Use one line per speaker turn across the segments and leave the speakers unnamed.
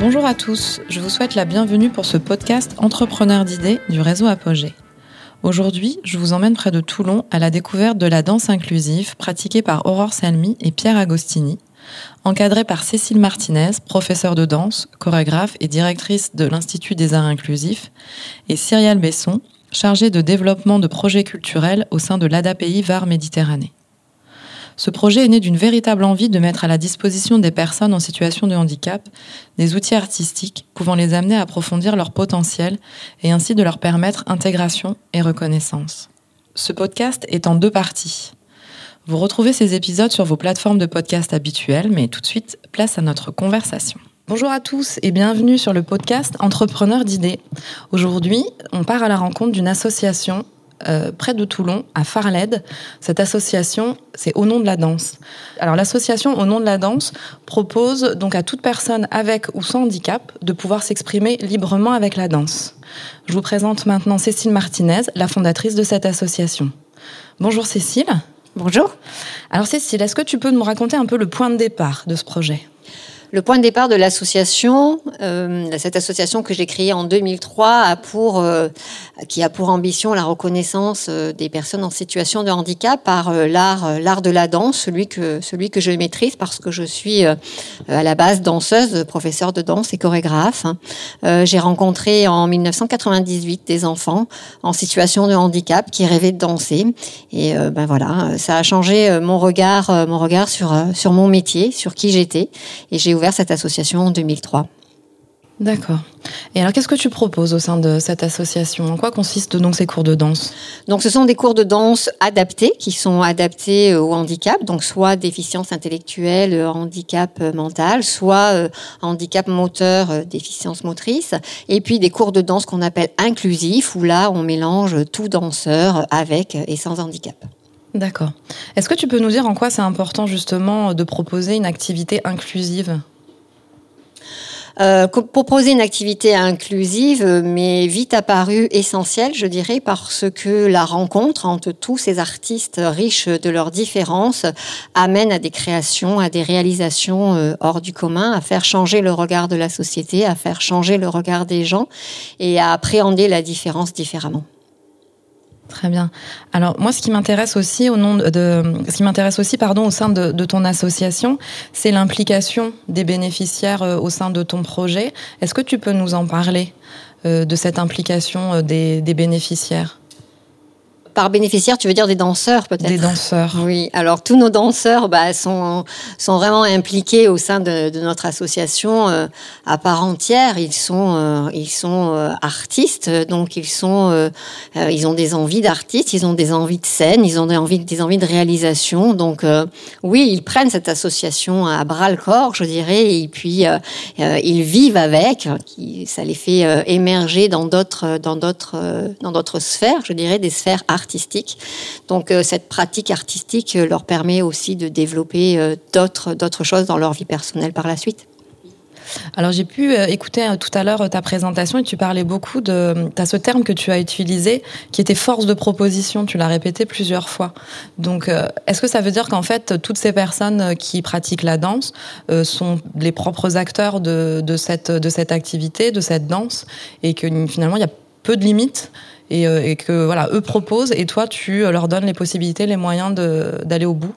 Bonjour à tous, je vous souhaite la bienvenue pour ce podcast Entrepreneur d'idées du réseau Apogée. Aujourd'hui, je vous emmène près de Toulon à la découverte de la danse inclusive pratiquée par Aurore Salmi et Pierre Agostini, encadrée par Cécile Martinez, professeure de danse, chorégraphe et directrice de l'Institut des arts inclusifs, et Cyrielle Besson, chargée de développement de projets culturels au sein de l'ADAPI VAR Méditerranée. Ce projet est né d'une véritable envie de mettre à la disposition des personnes en situation de handicap des outils artistiques pouvant les amener à approfondir leur potentiel et ainsi de leur permettre intégration et reconnaissance. Ce podcast est en deux parties. Vous retrouvez ces épisodes sur vos plateformes de podcast habituelles, mais tout de suite, place à notre conversation. Bonjour à tous et bienvenue sur le podcast Entrepreneur d'idées. Aujourd'hui, on part à la rencontre d'une association euh, près de Toulon, à Farled. Cette association, c'est Au nom de la danse. Alors l'association Au nom de la danse propose donc à toute personne avec ou sans handicap de pouvoir s'exprimer librement avec la danse. Je vous présente maintenant Cécile Martinez, la fondatrice de cette association. Bonjour Cécile.
Bonjour.
Alors Cécile, est-ce que tu peux nous raconter un peu le point de départ de ce projet?
Le point de départ de l'association, euh, cette association que j'ai créée en 2003, a pour, euh, qui a pour ambition la reconnaissance euh, des personnes en situation de handicap par euh, l'art, euh, l'art de la danse, celui que, celui que je maîtrise parce que je suis à la base danseuse, professeure de danse et chorégraphe. j'ai rencontré en 1998 des enfants en situation de handicap qui rêvaient de danser et ben voilà, ça a changé mon regard, mon regard sur sur mon métier, sur qui j'étais et j'ai ouvert cette association en 2003.
D'accord. Et alors, qu'est-ce que tu proposes au sein de cette association? En quoi consistent donc ces cours de danse?
Donc, ce sont des cours de danse adaptés, qui sont adaptés au handicap, donc soit déficience intellectuelle, euh, handicap euh, mental, soit euh, handicap moteur, déficience motrice, et puis des cours de danse qu'on appelle inclusifs, où là, on mélange tout danseur avec et sans handicap.
D'accord. Est-ce que tu peux nous dire en quoi c'est important justement de proposer une activité inclusive?
Euh, proposer une activité inclusive, mais vite apparu essentielle, je dirais, parce que la rencontre entre tous ces artistes riches de leurs différences amène à des créations, à des réalisations euh, hors du commun, à faire changer le regard de la société, à faire changer le regard des gens et à appréhender la différence différemment.
Très bien. Alors moi, ce qui m'intéresse aussi au nom de, ce qui m'intéresse aussi, pardon, au sein de, ton association, c'est l'implication des bénéficiaires euh, au sein de ton projet. Est-ce que tu peux nous en parler euh, de cette implication euh, des bénéficiaires?
Par bénéficiaire, tu veux dire des danseurs peut-être
Des danseurs.
Oui. Alors tous nos danseurs bah, sont sont vraiment impliqués au sein de, de notre association euh, à part entière. Ils sont euh, ils sont euh, artistes, donc ils sont ils ont des envies d'artistes, ils ont des envies de scène, ils ont des envies des envies de réalisation. Donc oui, ils prennent cette association à bras le corps, je dirais, et puis ils vivent avec. Qui, ça les fait émerger dans d'autres dans d'autres dans d'autres sphères, je dirais, des sphères artistiques artistique. Donc euh, cette pratique artistique euh, leur permet aussi de développer euh, d'autres d'autres choses dans leur vie personnelle par la suite.
Alors j'ai pu écouter tout à l'heure ta présentation et tu parlais beaucoup de ce terme que tu as utilisé qui était force de proposition, tu l'as répété plusieurs fois. Donc est-ce que ça veut dire qu'en fait toutes ces personnes qui pratiquent la danse sont les propres acteurs de cette de cette activité, de cette danse et que finalement il y a peu de limites euh, et, que voilà, eux proposent et toi tu leur donnes les possibilités, les moyens d'aller au bout.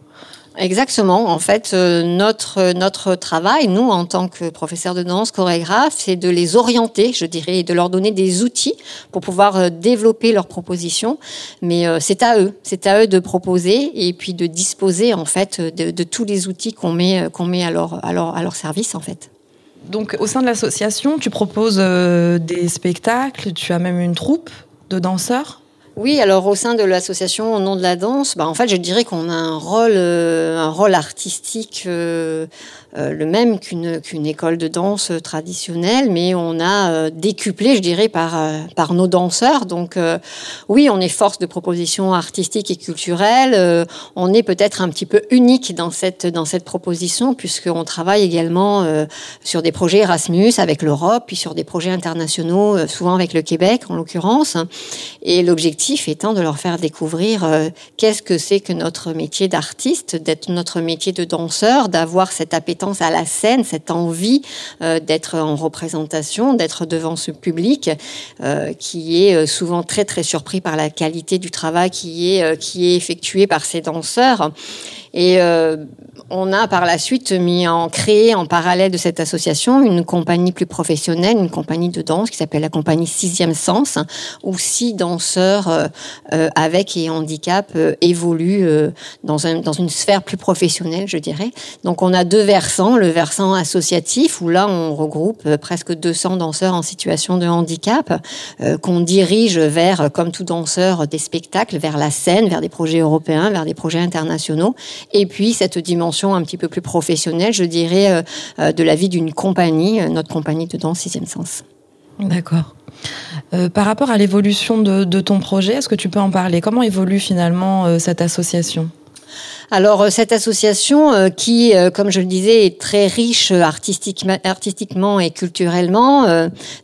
Exactement. En fait, euh, notre notre travail, nous en tant que professeurs de danse, chorégraphes, c'est de les orienter, je dirais, et de leur donner des outils pour pouvoir euh, développer leurs propositions. Mais c'est à eux, c'est à eux de proposer et puis de disposer en fait de, de tous les outils qu'on met qu'on met à leur, à leur à leur service en fait.
Donc, au sein de l'association, tu proposes des spectacles, tu as même une troupe? De danseurs
oui, alors au sein de l'association Au nom de la danse, bah, en fait, je dirais qu'on a un rôle, euh, artistique euh, le même qu'une qu'une école de danse traditionnelle, mais on a décuplé, je dirais, par par nos danseurs. Donc oui, on est force de proposition artistique et culturelle. on est peut-être un petit peu unique dans cette dans cette proposition, puisqu'on travaille également sur des projets Erasmus avec l'Europe, puis sur des projets internationaux, souvent avec le Québec en l'occurrence. Et l'objectif étant de leur faire découvrir euh, qu'est-ce que c'est que notre métier d'artiste, d'être notre métier de danseur, d'avoir cette appétence à la scène, cette envie euh, d'être en représentation, d'être devant ce public euh, qui est souvent très très surpris par la qualité du travail qui est qui est effectué par ces danseurs. Et on a par la suite mis en créé en parallèle de cette association une compagnie plus professionnelle, une compagnie de danse qui s'appelle la compagnie Sixième Sens, où six danseurs euh, euh, avec et handicap euh, évoluent dans, un, dans une sphère plus professionnelle, je dirais. Donc on a deux versants, le versant associatif où là on regroupe presque 200 danseurs en situation de handicap qu'on dirige vers, comme tout danseur, des spectacles, vers la scène, vers des projets européens, vers des projets internationaux. Et puis cette dimension un petit peu plus professionnelle, je dirais, euh, euh, de la vie d'une compagnie, euh, notre compagnie de danse Sixième Sens.
D'accord. par rapport à l'évolution de, de, ton projet, est-ce que tu peux en parler? Comment évolue finalement cette association?
Alors euh, cette association euh, qui, euh, comme je le disais, est très riche artistiquement et culturellement,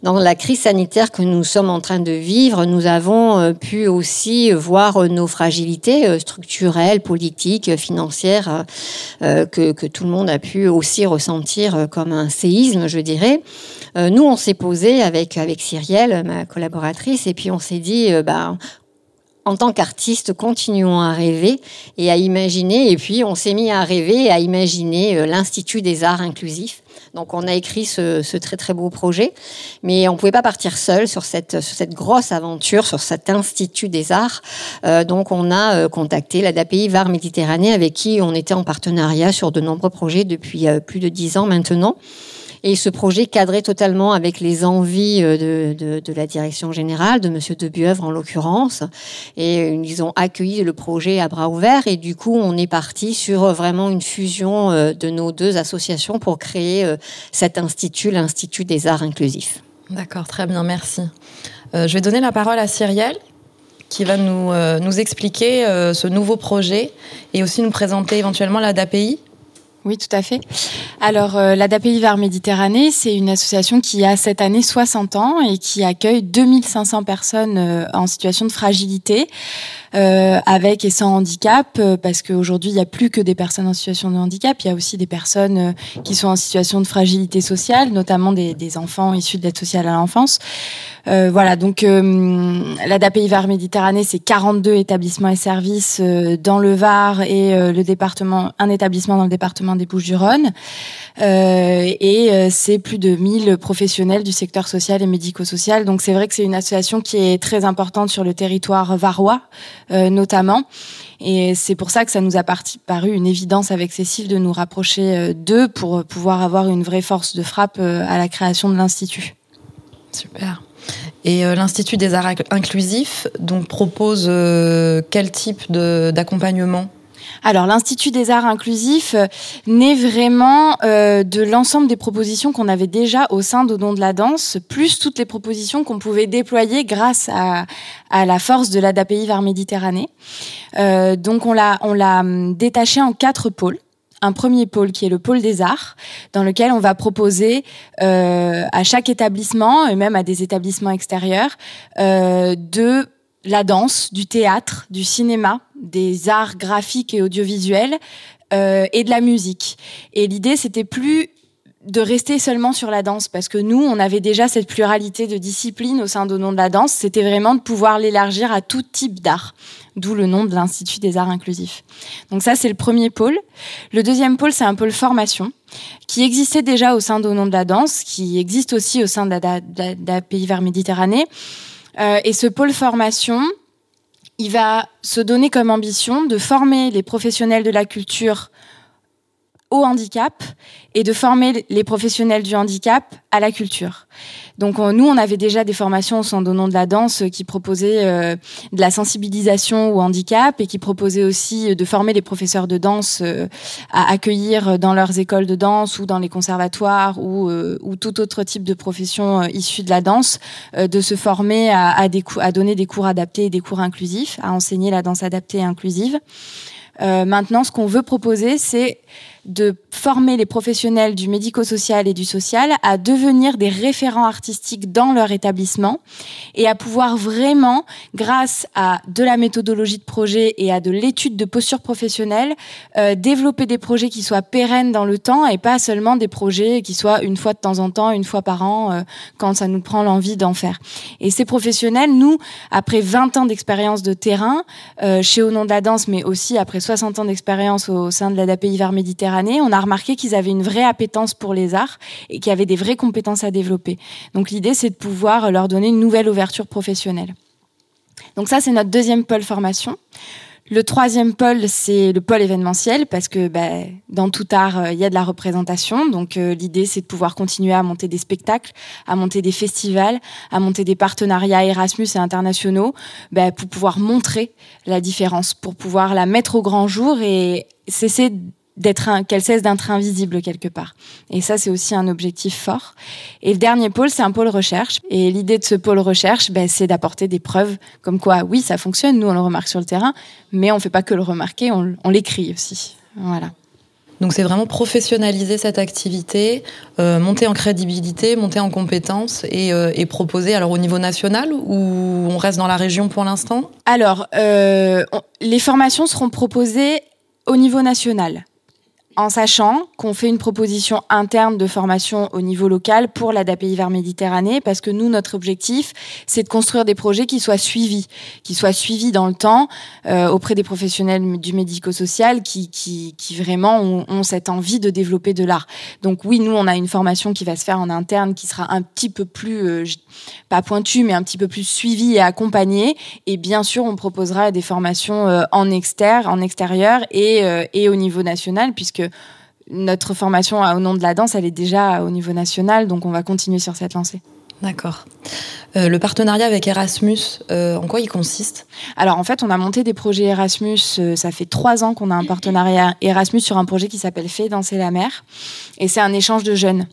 dans la crise sanitaire que nous sommes en train de vivre, nous avons pu aussi voir nos fragilités structurelles, politiques, financières, que, tout le monde a pu aussi ressentir comme un séisme, je dirais. nous, on s'est posé avec avec Cyrielle, ma collaboratrice, et puis on s'est dit, bah, en tant qu'artiste, continuons à rêver et à imaginer. Et puis, on s'est mis à rêver et à imaginer euh, l'Institut des arts inclusifs. Donc, on a écrit ce, très très beau projet, mais on ne pouvait pas partir seul sur cette, cette grosse aventure, sur cet Institut des arts. Euh, donc, on a euh, contacté l'ADAPI VAR Méditerranée, avec qui on était en partenariat sur de nombreux projets depuis plus de dix ans maintenant. Et ce projet cadrait totalement avec les envies euh, de, de, la direction générale, de Monsieur Debueuvre en l'occurrence. Et euh, ils ont accueilli le projet à bras ouverts. Et du coup, on est parti sur euh, vraiment une fusion de nos deux associations pour créer cet institut, l'Institut des arts inclusifs.
D'accord, très bien, merci. je vais donner la parole à Cyrielle qui va nous, nous expliquer ce nouveau projet et aussi nous présenter éventuellement la DAPI.
Oui, tout à fait. Alors, euh, l'ADAPI Méditerranée, c'est une association qui a cette année 60 ans et qui accueille 2500 personnes euh, en situation de fragilité, euh, avec et sans handicap, euh, parce qu'aujourd'hui, il n'y a plus que des personnes en situation de handicap, il y a aussi des personnes qui sont en situation de fragilité sociale, notamment des, des enfants issus de l'aide sociale à l'enfance. voilà, donc l'ADAPI vers Méditerranée, c'est 42 établissements et services dans le Var et le département, un établissement dans le département des Bouches-du-Rhône. Euh, et euh, c'est plus de 1000 professionnels du secteur social et médico-social. Donc c'est vrai que c'est une association qui est très importante sur le territoire varois, euh, notamment. Et c'est pour ça que ça nous a paru une évidence avec Cécile de nous rapprocher d'eux pour pouvoir avoir une vraie force de frappe à la création de l'Institut.
Super. Et l'Institut des arts inclusifs donc, propose quel type d'accompagnement?
Alors l'Institut des arts inclusifs euh, naît vraiment euh, de l'ensemble des propositions qu'on avait déjà au sein d'Odon de la danse, plus toutes les propositions qu'on pouvait déployer grâce à, à la force de l'ADAPI vers Méditerranée. Euh, donc on l'a on l'a hum, détaché en quatre pôles un premier pôle qui est le pôle des arts, dans lequel on va proposer euh, à chaque établissement, et même à des établissements extérieurs, euh, de la danse, du théâtre, du cinéma, des arts graphiques et audiovisuels euh, et de la musique. Et l'idée, c'était plus de rester seulement sur la danse parce que nous, on avait déjà cette pluralité de disciplines au sein de nom de la danse. C'était vraiment de pouvoir l'élargir à tout type d'art, d'où le nom de l'Institut des arts inclusifs. Donc ça, c'est le premier pôle. Le deuxième pôle, c'est un pôle formation qui existait déjà au sein de nom de la danse, qui existe aussi au sein de la, Méditerranée. Euh, et ce pôle formation, il va se donner comme ambition de former les professionnels de la culture au handicap et de former les professionnels du handicap à la culture. Donc nous, on avait déjà des formations au sein de nom de la danse qui proposaient euh, de la sensibilisation au handicap et qui proposaient aussi de former les professeurs de danse euh, à accueillir dans leurs écoles de danse ou dans les conservatoires ou, euh, ou tout autre type de profession issue de la danse, de se former à, à donner des cours adaptés et des cours inclusifs, à enseigner la danse adaptée et inclusive. maintenant, ce qu'on veut proposer, c'est de former les professionnels du médico-social et du social à devenir des référents artistiques dans leur établissement et à pouvoir vraiment, grâce à de la méthodologie de projet et à de l'étude de posture professionnelle, euh, développer des projets qui soient pérennes dans le temps et pas seulement des projets qui soient une fois de temps en temps, une fois par an, euh, quand ça nous prend l'envie d'en faire. Et ces professionnels, nous, après 20 ans d'expérience de terrain, euh, chez Au nom de la danse, mais aussi après 60 ans d'expérience au sein de l'ADAPI Vers Méditerranée, on a remarqué qu'ils avaient une vraie appétence pour les arts et qu'ils avaient des vraies compétences à développer. Donc l'idée, c'est de pouvoir leur donner une nouvelle ouverture professionnelle. Donc ça, c'est notre deuxième pôle formation. Le troisième pôle, c'est le pôle événementiel, parce que bah, dans tout art, euh, il y a de la représentation. Donc euh, l'idée, c'est de pouvoir continuer à monter des spectacles, à monter des festivals, à monter des partenariats Erasmus et internationaux, bah, pour pouvoir montrer la différence, pour pouvoir la mettre au grand jour et cesser d'être qu'elle cesse d'être invisible quelque part. Et ça, c'est aussi un objectif fort. Et le dernier pôle, c'est un pôle recherche. Et l'idée de ce pôle recherche, ben, c'est d'apporter des preuves comme quoi, oui, ça fonctionne, nous, on le remarque sur le terrain, mais on ne fait pas que le remarquer, on, on l'écrit aussi. Voilà.
Donc c'est vraiment professionnaliser cette activité, euh, monter en crédibilité, monter en compétences et, euh, et, proposer alors au niveau national ou on reste dans la région pour l'instant?
Alors, euh, les formations seront proposées au niveau national en sachant qu'on fait une proposition interne de formation au niveau local pour l'ADAPI vers Méditerranée, parce que nous, notre objectif, c'est de construire des projets qui soient suivis, qui soient suivis dans le temps euh, auprès des professionnels du médico-social qui, qui, qui, vraiment ont, ont, cette envie de développer de l'art. Donc oui, nous, on a une formation qui va se faire en interne, qui sera un petit peu plus, euh, pas pointue, mais un petit peu plus suivie et accompagnée. Et bien sûr, on proposera des formations euh, en externe, en extérieur et, euh, et au niveau national, puisque notre formation au nom de la danse, elle est déjà au niveau national, donc on va continuer sur cette lancée.
D'accord. Euh, le partenariat avec Erasmus, euh, en quoi il consiste?
Alors en fait, on a monté des projets Erasmus. Euh, ça fait trois ans qu'on a un partenariat Erasmus sur un projet qui s'appelle Fait danser la mer, et c'est un échange de jeunes.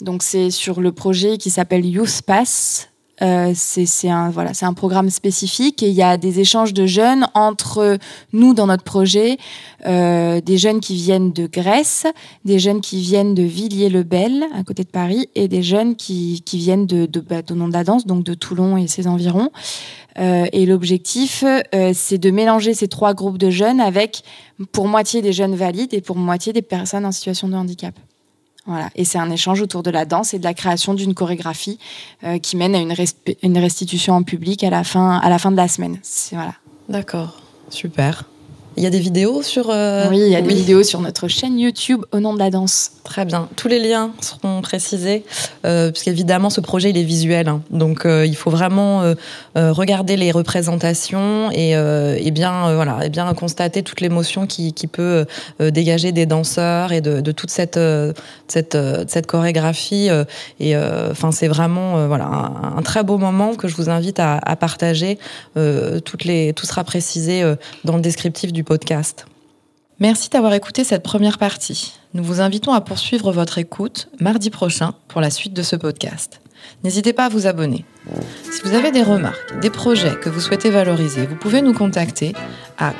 Donc c'est sur le projet qui s'appelle Youth Pass. Euh, c'est un voilà, un programme spécifique et il y a des échanges de jeunes entre nous dans notre projet, euh, des jeunes qui viennent de Grèce, des jeunes qui viennent de Villiers-le-Bel à côté de Paris et des jeunes qui, qui viennent de de, bah, donc de Toulon et ses environs. Euh, et l'objectif, c'est de mélanger ces trois groupes de jeunes avec pour moitié des jeunes valides et pour moitié des personnes en situation de handicap. Voilà. Et c'est un échange autour de la danse et de la création d'une chorégraphie euh, qui mène à une, restitution en public à la fin, à la fin de la semaine. Voilà.
D'accord, super. Il y a des vidéos sur. Euh...
Oui, il y a oui. des vidéos sur notre chaîne YouTube au nom de la danse.
Très bien. Tous les liens seront précisés, euh, puisqu'évidemment, ce projet, il est visuel. Hein. Donc, euh, il faut vraiment euh, regarder les représentations et, et bien, voilà, et bien constater toute l'émotion qui, qui peut dégager des danseurs et de, de toute cette, cette, cette chorégraphie. et enfin, c'est vraiment voilà, un, un, très beau moment que je vous invite à, à partager. toutes les, tout sera précisé dans le descriptif podcast. Merci d'avoir écouté cette première partie. Nous vous invitons à poursuivre votre écoute mardi prochain pour la suite de ce podcast. N'hésitez pas à vous abonner. Si vous avez des remarques, des projets que vous souhaitez valoriser, vous pouvez nous contacter à.